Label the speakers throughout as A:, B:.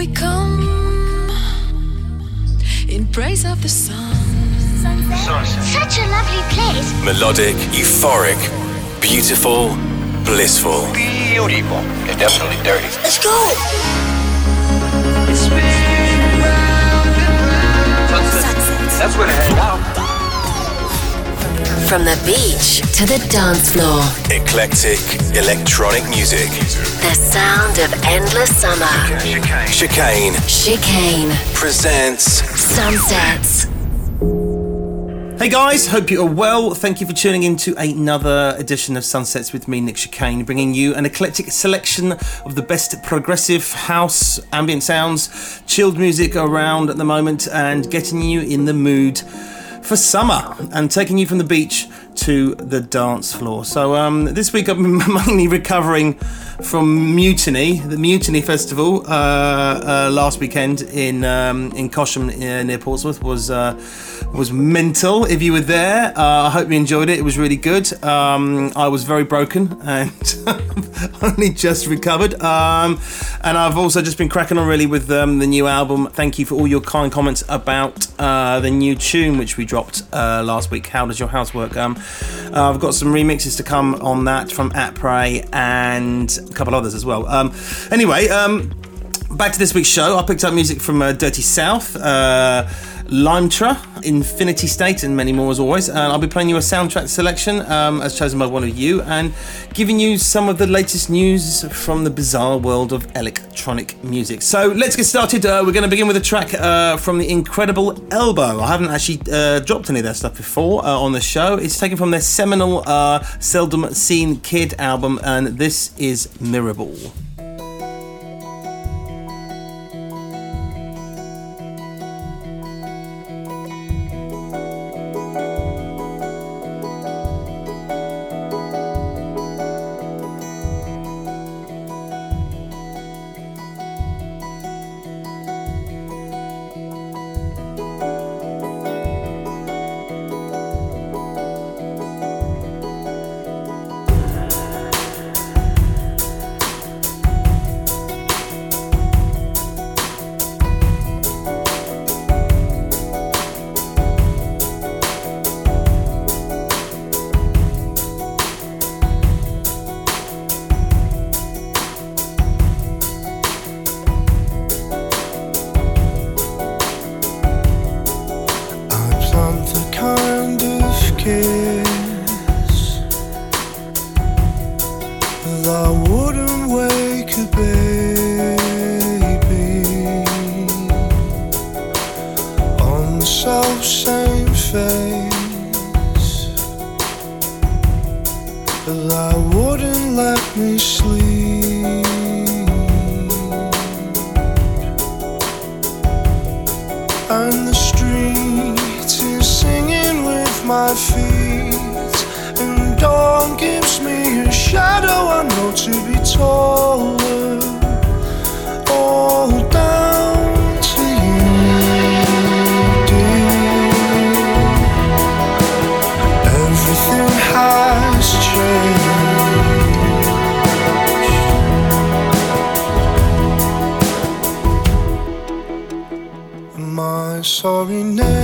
A: we come in praise of the sun.
B: Such a lovely place.
C: Melodic, euphoric, beautiful, blissful.
D: Beautiful. It's definitely dirty.
B: Let's go.
D: That's where to hang out.
E: From the beach to the dance floor,
C: Eclectic, electronic music.
E: the sound of endless summer.
C: Chicane
E: Chicane
C: presents
E: Sunsets.
F: Hey guys, hope you are well. Thank you for tuning in to another edition of Sunsets with me, Nick Chicane, bringing you an eclectic selection of the best progressive house, ambient sounds, chilled music around at the moment, and getting you in the mood for summer and taking you from the beach to the dance floor. So um, this week I'm mainly recovering from Mutiny, the Mutiny Festival uh, uh, last weekend in um, in Cosham uh, near Portsmouth was uh, was mental. If you were there, uh, I hope you enjoyed it. It was really good. Um, I was very broken and only just recovered. Um, and I've also just been cracking on really with um, the new album. Thank you for all your kind comments about uh, the new tune which we dropped last week. How does your house work? Um, uh, I've got some remixes to come on that from At Prey and a couple others as well. Um, anyway, um, back to this week's show. I picked up music from uh, Dirty South. Uh, Limetra, Infinity State, and many more as always. And I'll be playing you a soundtrack selection um, as chosen by one of you and giving you some of the latest news from the bizarre world of electronic music. So let's get started. Uh, we're going to begin with a track uh, from the incredible Elbow. I haven't actually uh, dropped any of their stuff before uh, on the show. It's taken from their seminal uh, Seldom Seen Kid album, and this is
G: Mirrorball. Sorry name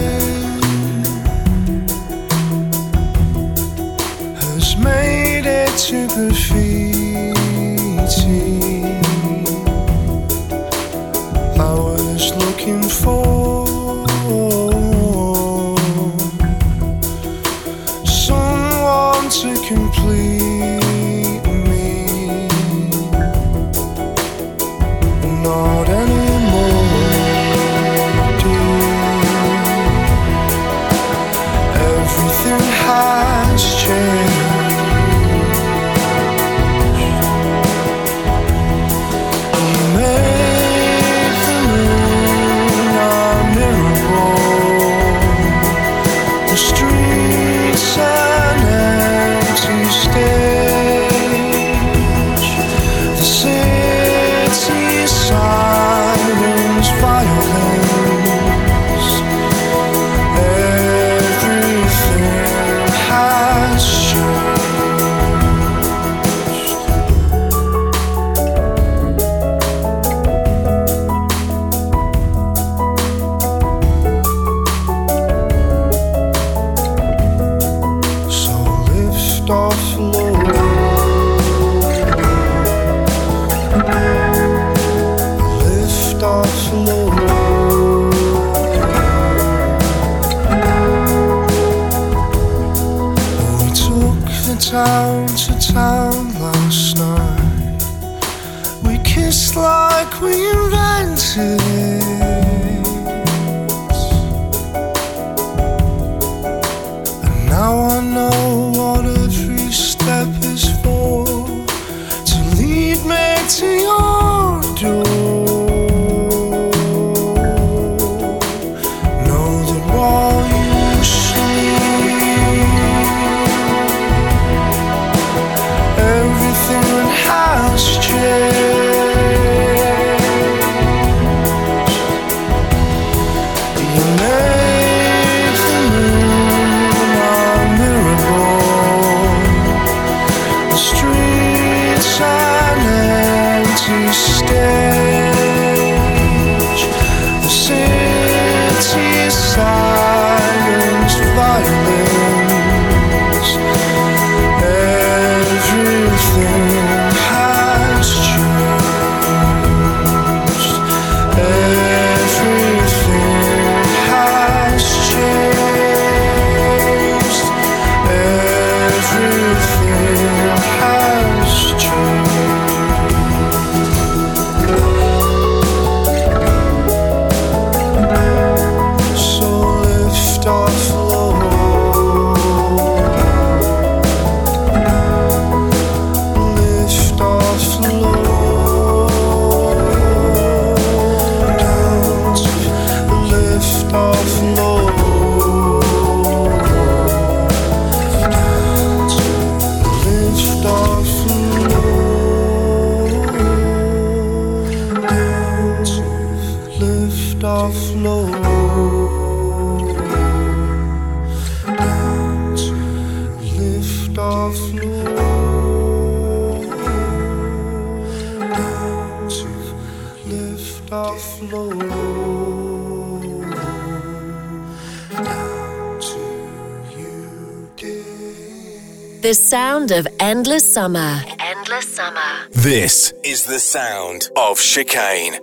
G: The
E: sound of endless summer. Endless summer.
C: This is the sound of chicane.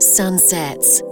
E: Sunsets.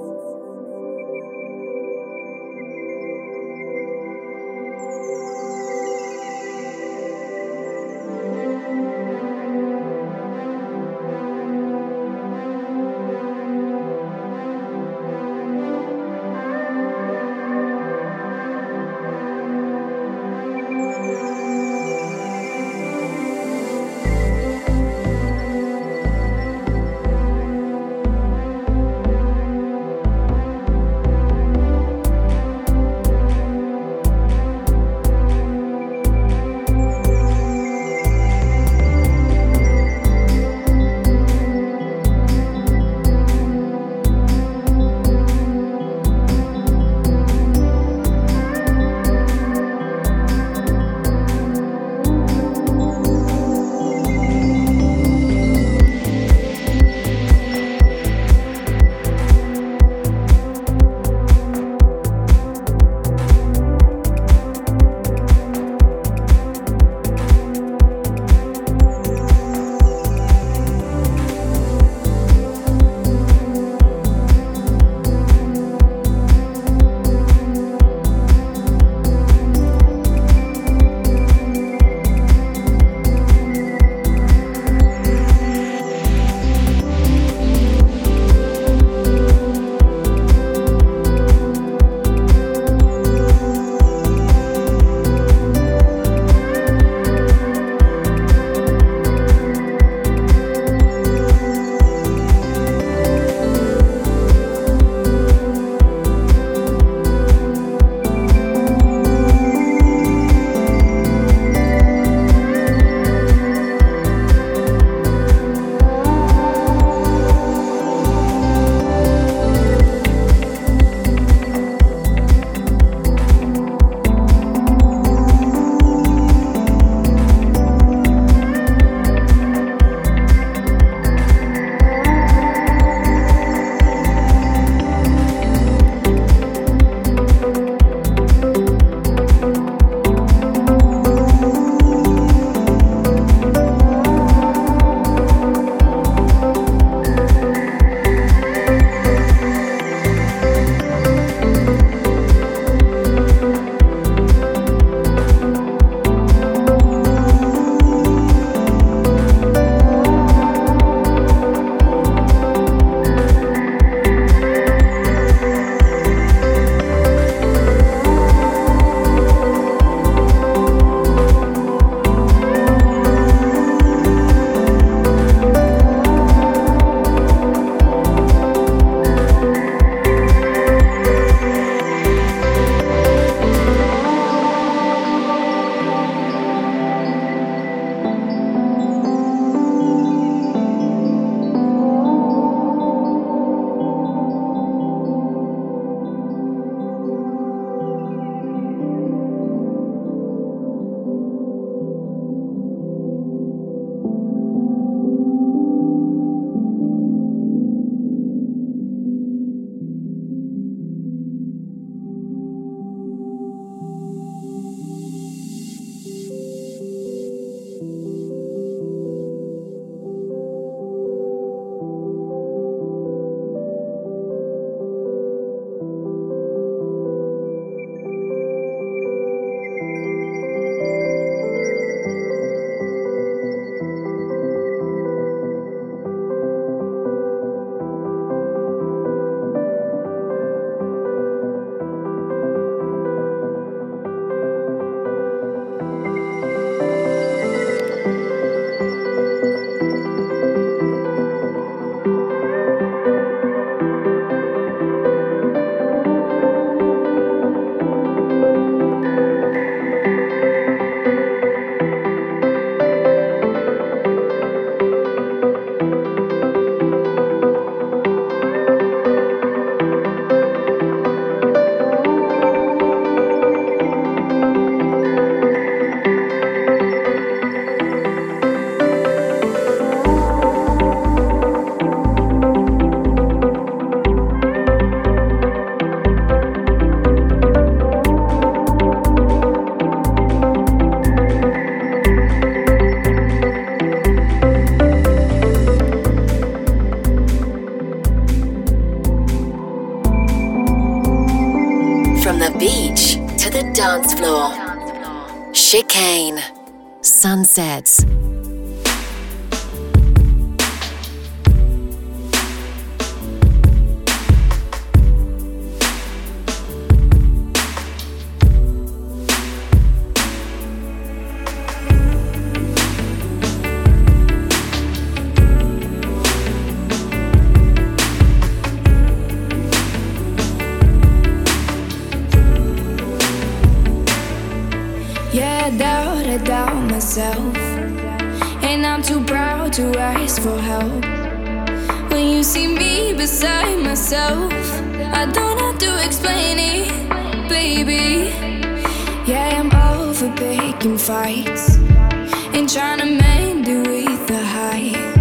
H: to ask for help. When you see me beside myself, I don't have to explain it, baby. Yeah, I'm over picking fights and trying to mend it with the
I: highs.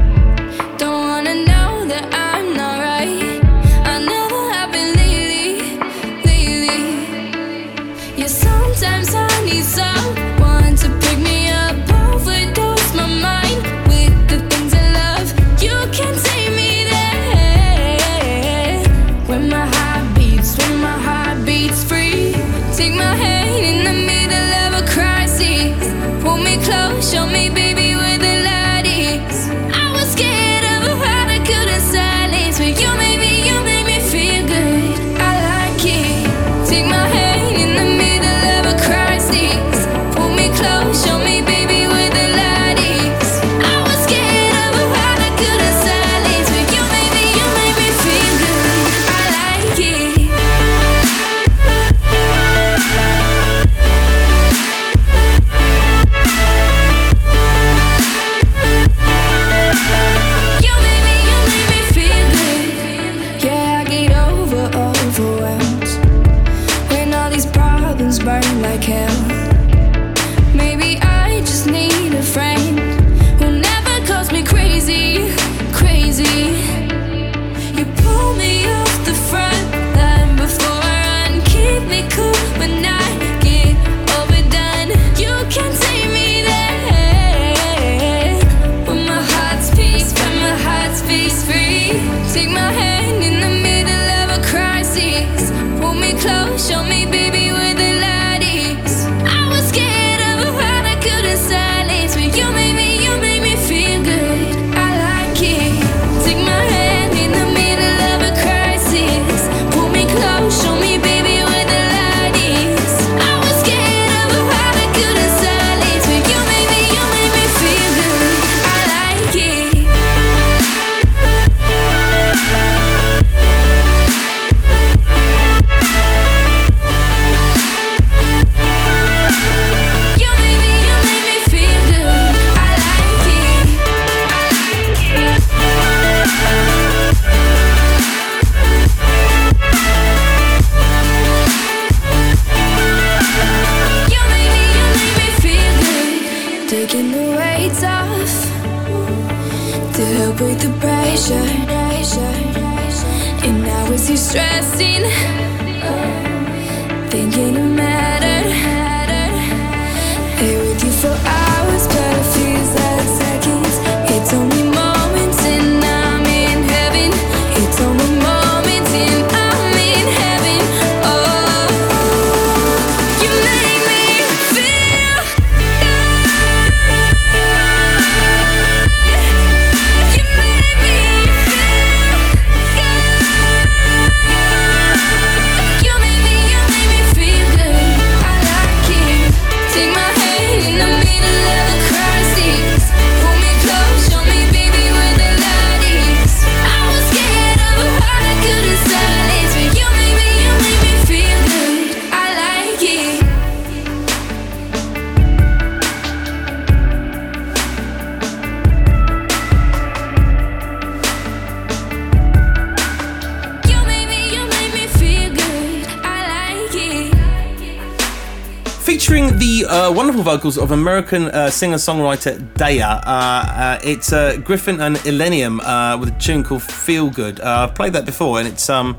I: vocals of American uh, singer songwriter Daya. Uh, uh, it's uh, Gryffin and Illenium uh, with a tune called Feel Good. Uh, I've played that before and it's. Um,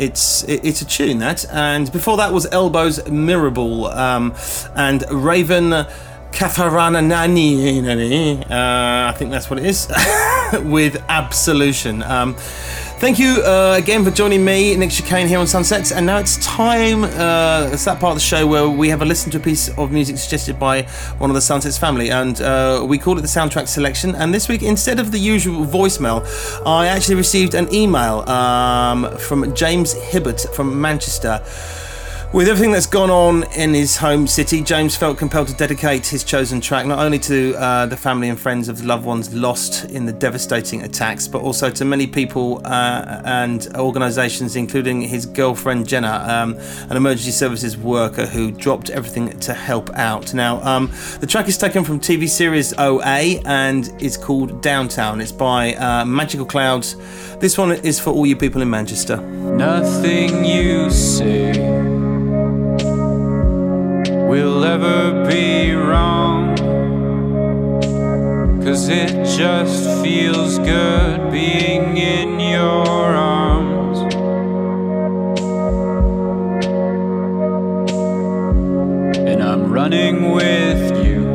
I: it's it's a tune that, and before that was Elbows Mirrorball um, and Raven Kafarana Nani. I think that's what it is with Absolution. Um,
F: Thank you uh, again for joining me, Nick Chicane, here on Sunsets. And now it's time, uh, it's that part of the show where we have a listen to a piece of music suggested by one of the Sunsets family. And uh, we call it the soundtrack selection. And this week, instead of the usual voicemail, I actually received an email um, from James Hibbert from Manchester. With everything that's gone on in his home city, James felt compelled to dedicate his chosen track not only to uh, the family and friends of the loved ones lost in the devastating attacks, but also to many people uh, and organisations, including his girlfriend Jenna, um, an emergency services worker who dropped everything to help out. Now, um, the track is taken from TV series OA and is called Downtown. It's by uh, Majical Cloudz. This one is for all you people in Manchester.
J: Nothing you will ever be wrong. Cause it just feels good being in your arms. And I'm running with you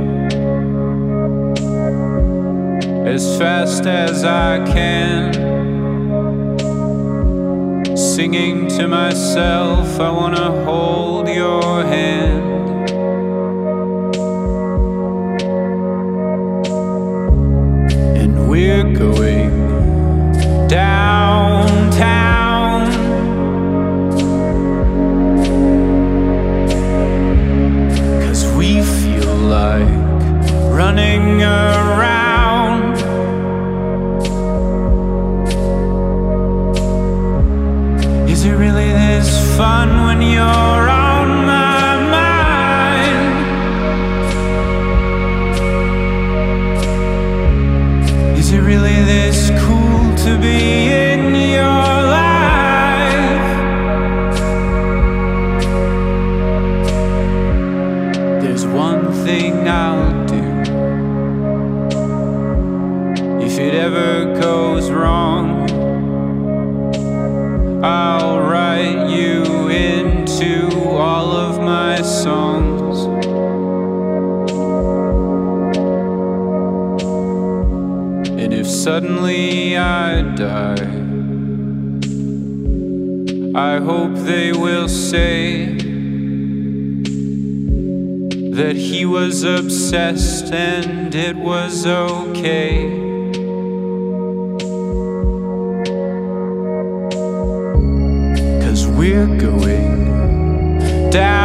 J: as fast as I can. Singing to myself, I wanna hold your hand. We're going downtown. Cause we feel like running around. Is it really this fun when you're on my this cool to be die, I hope they will say that he was obsessed and it was okay. Cause we're going downtown.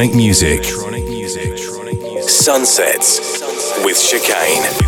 C: Electronic music. Sunsets with Chicane.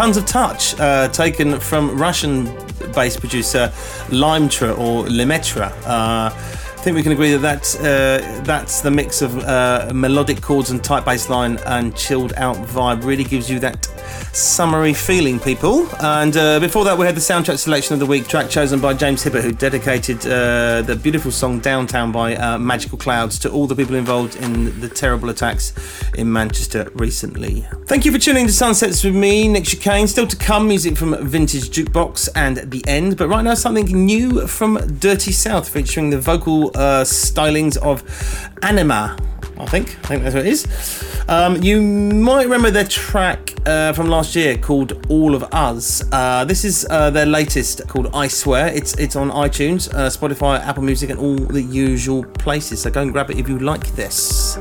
K: Tons of Touch, uh, taken from Russian bass producer Limetra or Limetra. Uh, I think we can agree that that's, uh, that's the mix of uh, melodic chords and tight bass line and chilled out vibe. Really gives you that summery feeling, people. And uh, before that, we had the soundtrack selection of the week, track chosen by James Hibbert, who dedicated uh, the beautiful song Downtown by uh, Majical Cloudz to all the people involved in the terrible attacks in Manchester recently. Thank you for tuning to Sunsets with me, Nick Chicane. Still to come, music from Vintage Jukebox and The End. But right now, something new from Dirty South featuring the vocal uh, stylings of Anima. I think. I think that's what it is. Um, you might remember their track uh, from last year called "All of Us." Uh, this is uh, their latest called "I Swear." It's it's on iTunes, uh, Spotify, Apple Music, and all the usual places. So go and grab it if you like this.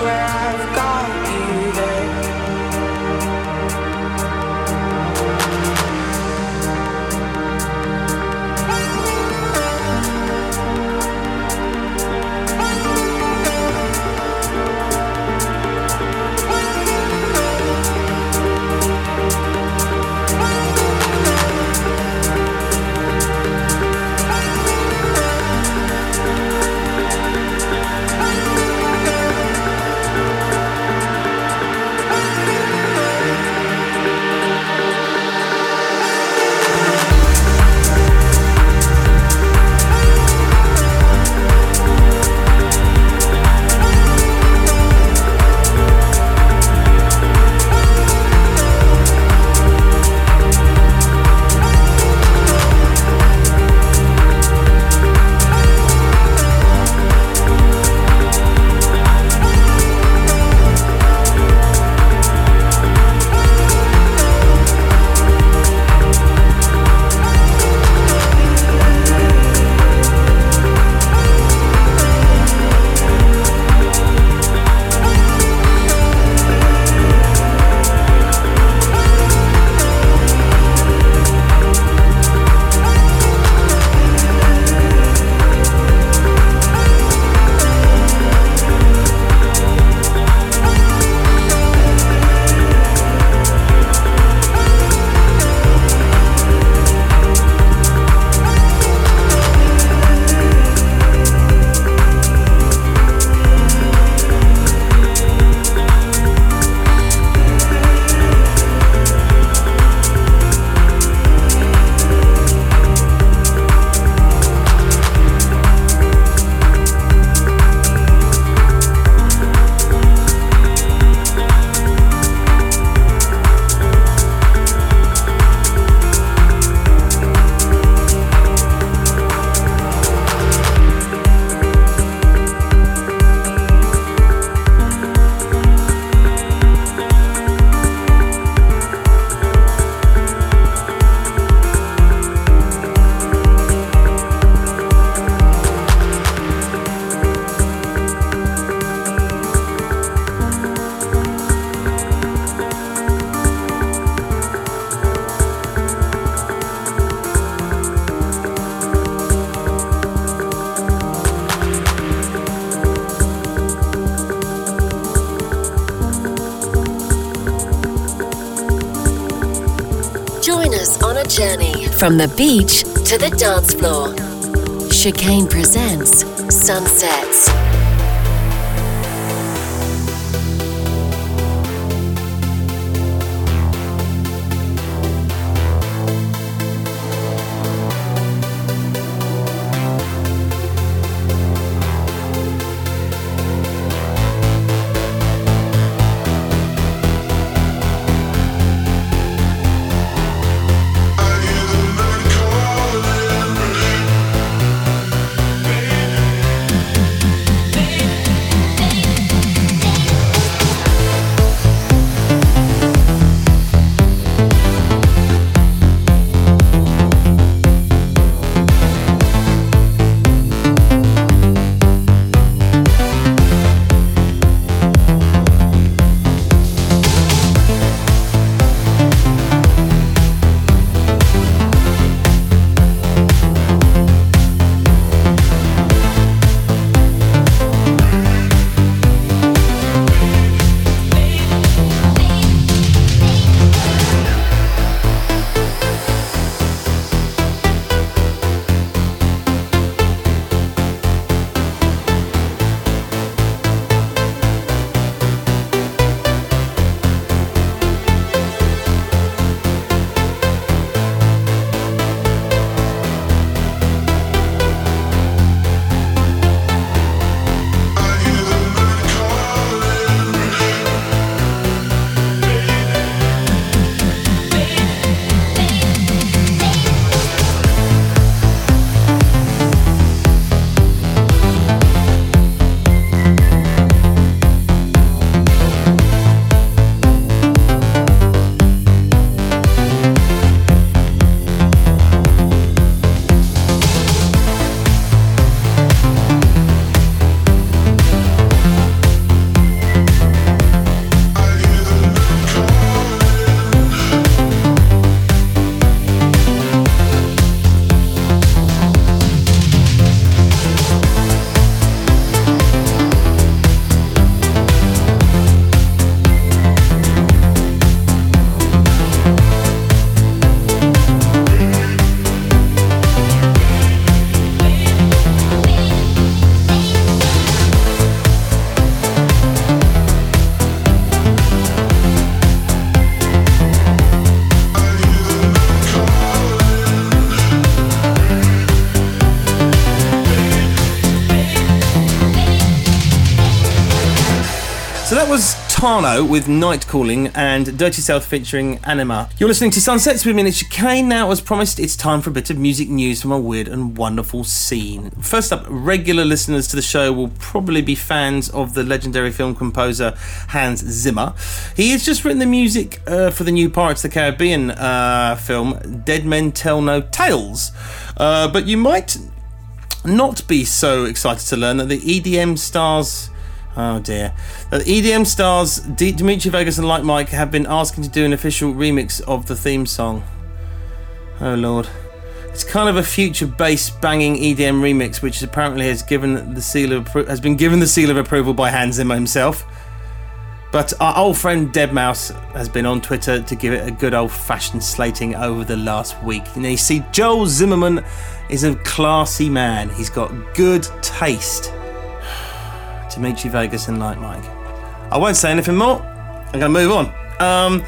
E: where I've gone. From the beach to the dance floor. Chicane presents Sunsets.
F: Tano with Night Calling and Dirty South featuring Anima. You're listening to Sunsets with Nick Chicane. Now, as promised, it's time for a bit of music news from a weird and wonderful scene. First up, regular listeners to the show will probably be fans of the legendary film composer Hans Zimmer. He has just written the music uh, for the new Pirates of the Caribbean uh, film Dead Men Tell No Tales. Uh, but you might not be so excited to learn that the EDM stars Oh dear. Uh, the EDM stars D- Dimitri Vegas and Like Mike have been asking to do an official remix of the theme song. Oh lord. It's kind of a future bass banging EDM remix, which apparently has given the seal of has been given the seal of approval by Hans Zimmer himself. But our old friend deadmau5 has been on Twitter to give it a good old fashioned slating over the last week. And you see, Joel Zimmerman is a classy man. He's got good taste. Dimitri Vegas and Like Mike. I won't say anything more. I'm going to move on. Um,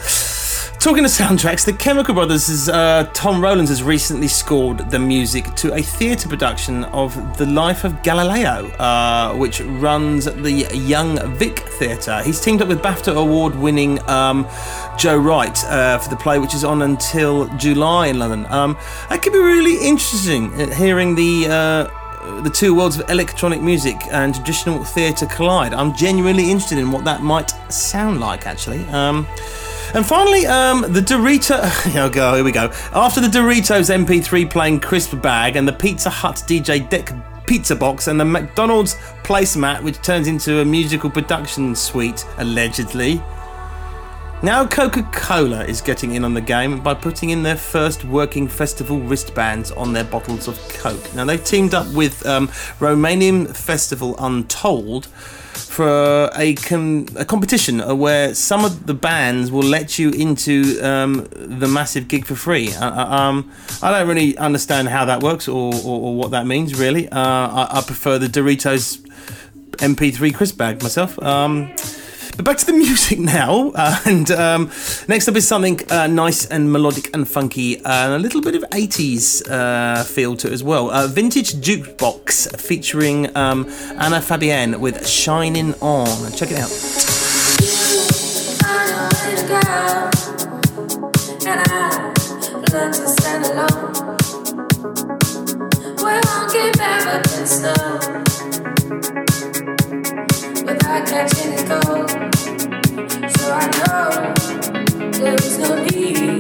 F: talking to soundtracks, the Chemical Brothers' uh, Tom Rowlands has recently scored the music to a theatre production of The Life of Galileo, uh, which runs the Young Vic Theatre. He's teamed up with BAFTA award winning um, Joe Wright uh, for the play, which is on until July in London. Um, that could be really interesting, uh, hearing the uh, the two worlds of electronic music and traditional theatre collide. I'm genuinely interested in what that might sound like, actually. Um, and finally, um, the Dorito. Oh, go, here we go. After the Doritos MP3 playing crisp bag and the Pizza Hut DJ deck pizza box and the McDonald's placemat, which turns into a musical production suite, allegedly.
I: Now, Coca Cola is getting in on the game by putting in their first working festival wristbands on their bottles of Coke. Now, they've teamed up with um, Romanian Festival Untold for a, com- a competition where some of the bands will let you into um, the massive gig for free. Uh, uh um, I don't really understand how that works or, or, or what that means, really. Uh, I, I, prefer the Doritos MP3 crisp bag myself. Um, but back to the music now. Uh, and um, next up is something uh, nice and melodic and funky, uh, and a little bit of 80s uh, feel to it as well. Uh, vintage Jukebox featuring um, Anna Fabienne with Shining On. Check it out. without catching it cold. So I know there is no need.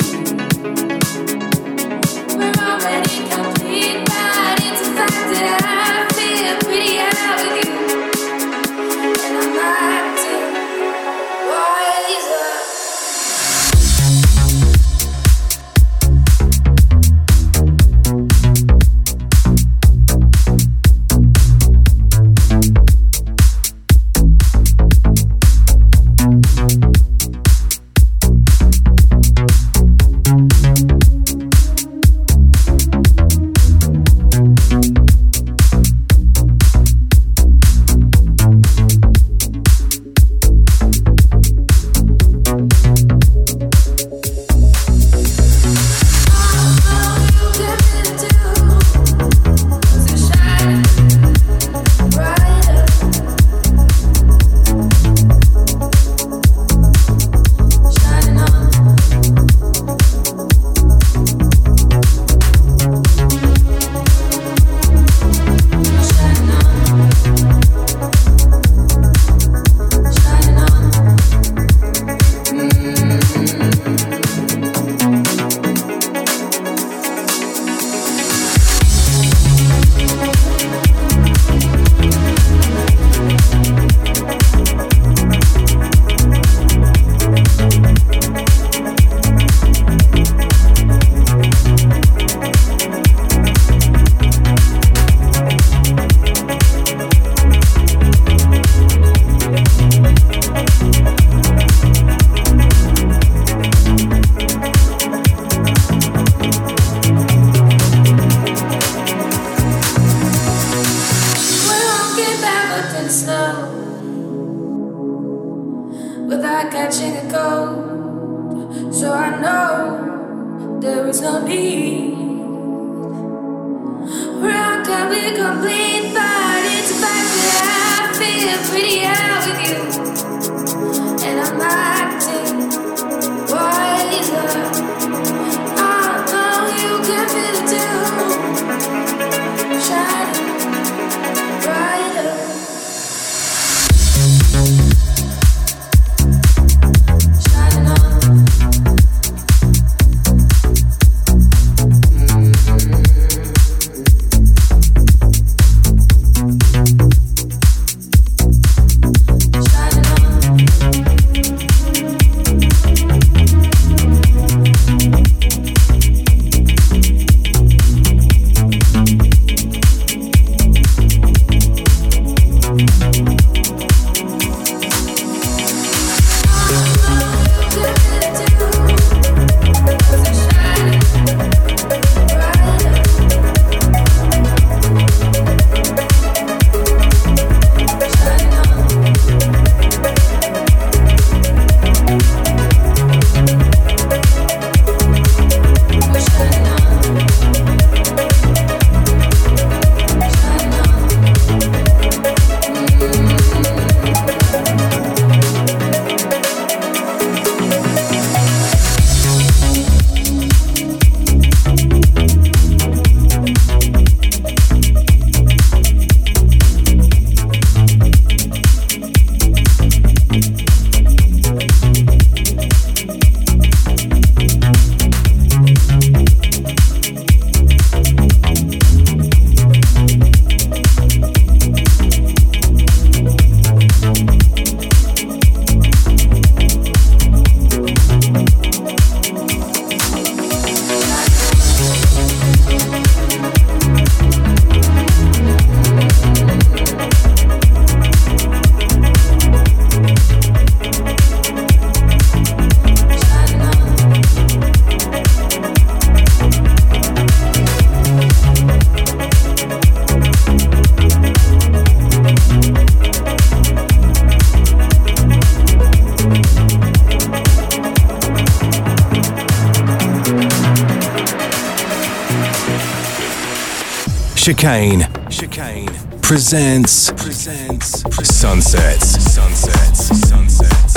C: Chicane. Chicane presents presents Sunsets. Sunsets. Sunsets.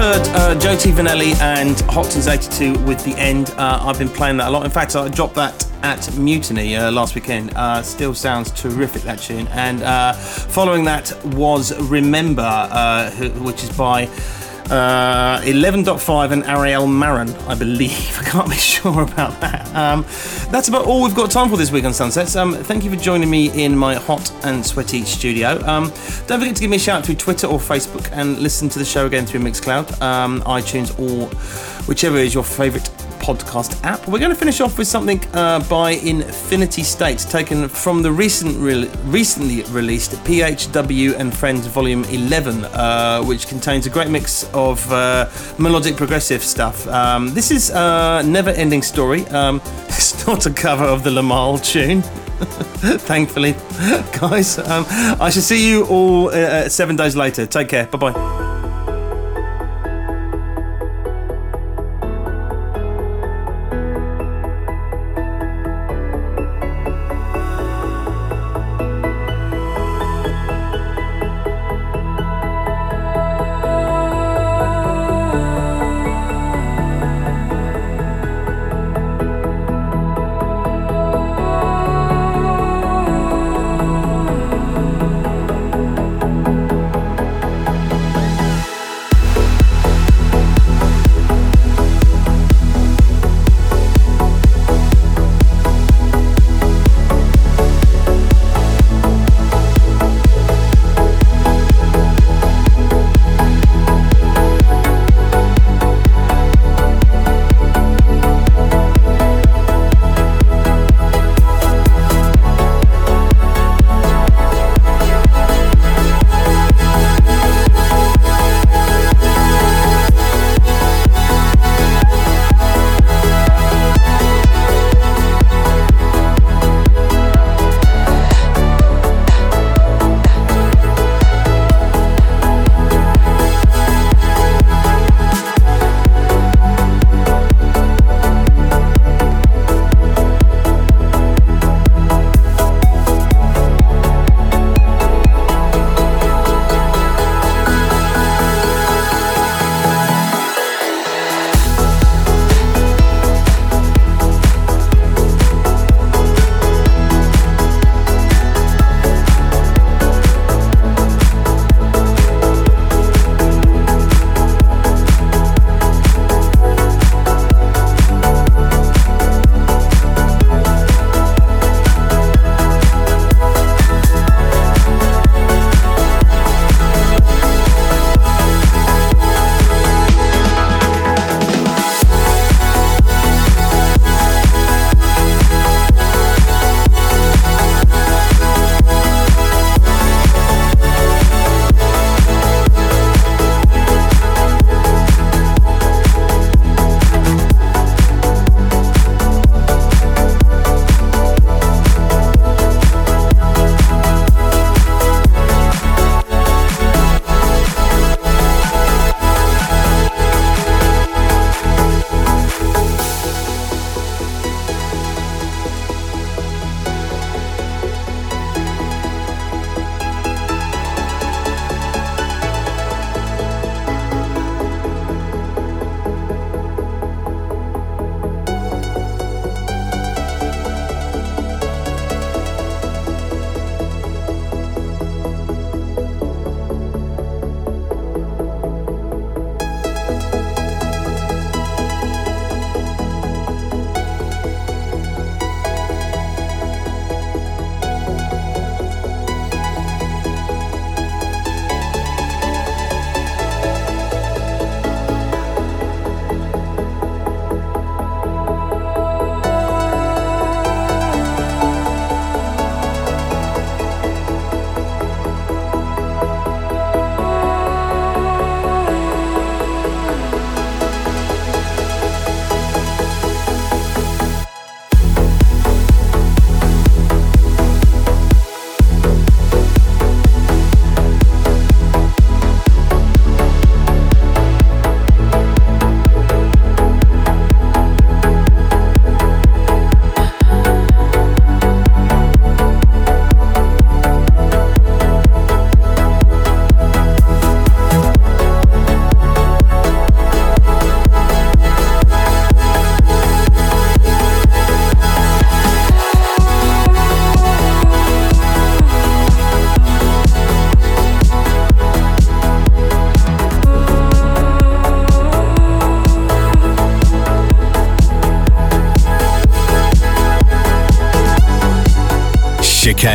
F: Heard uh, Joe T. Vanelli and Hopkins 82 with The End. Uh, I've been playing that a lot. In fact, I dropped that at Mutiny uh, last weekend. Uh, still sounds terrific, that tune. And uh, following that was Remember, uh, which is by uh, 11.5 and Ariel Marin, I believe. I can't be sure about that. Um, that's about all we've got time for this week on Sunsets. Um, thank you for joining me in my hot and sweaty studio. Um, don't forget to give me a shout through Twitter or Facebook and listen to the show again through Mixcloud, um, iTunes, or whichever is your favourite podcast app. We're going to finish off with something uh, by Infinity States, taken from the recent re- recently released PHW and Friends Volume 11, uh, which contains a great mix of uh, melodic progressive stuff. Um, this is a never ending story. Um, it's not a cover of the Limahl tune. Thankfully, guys. Um, I shall see you all uh, seven days later. Take care. Bye bye.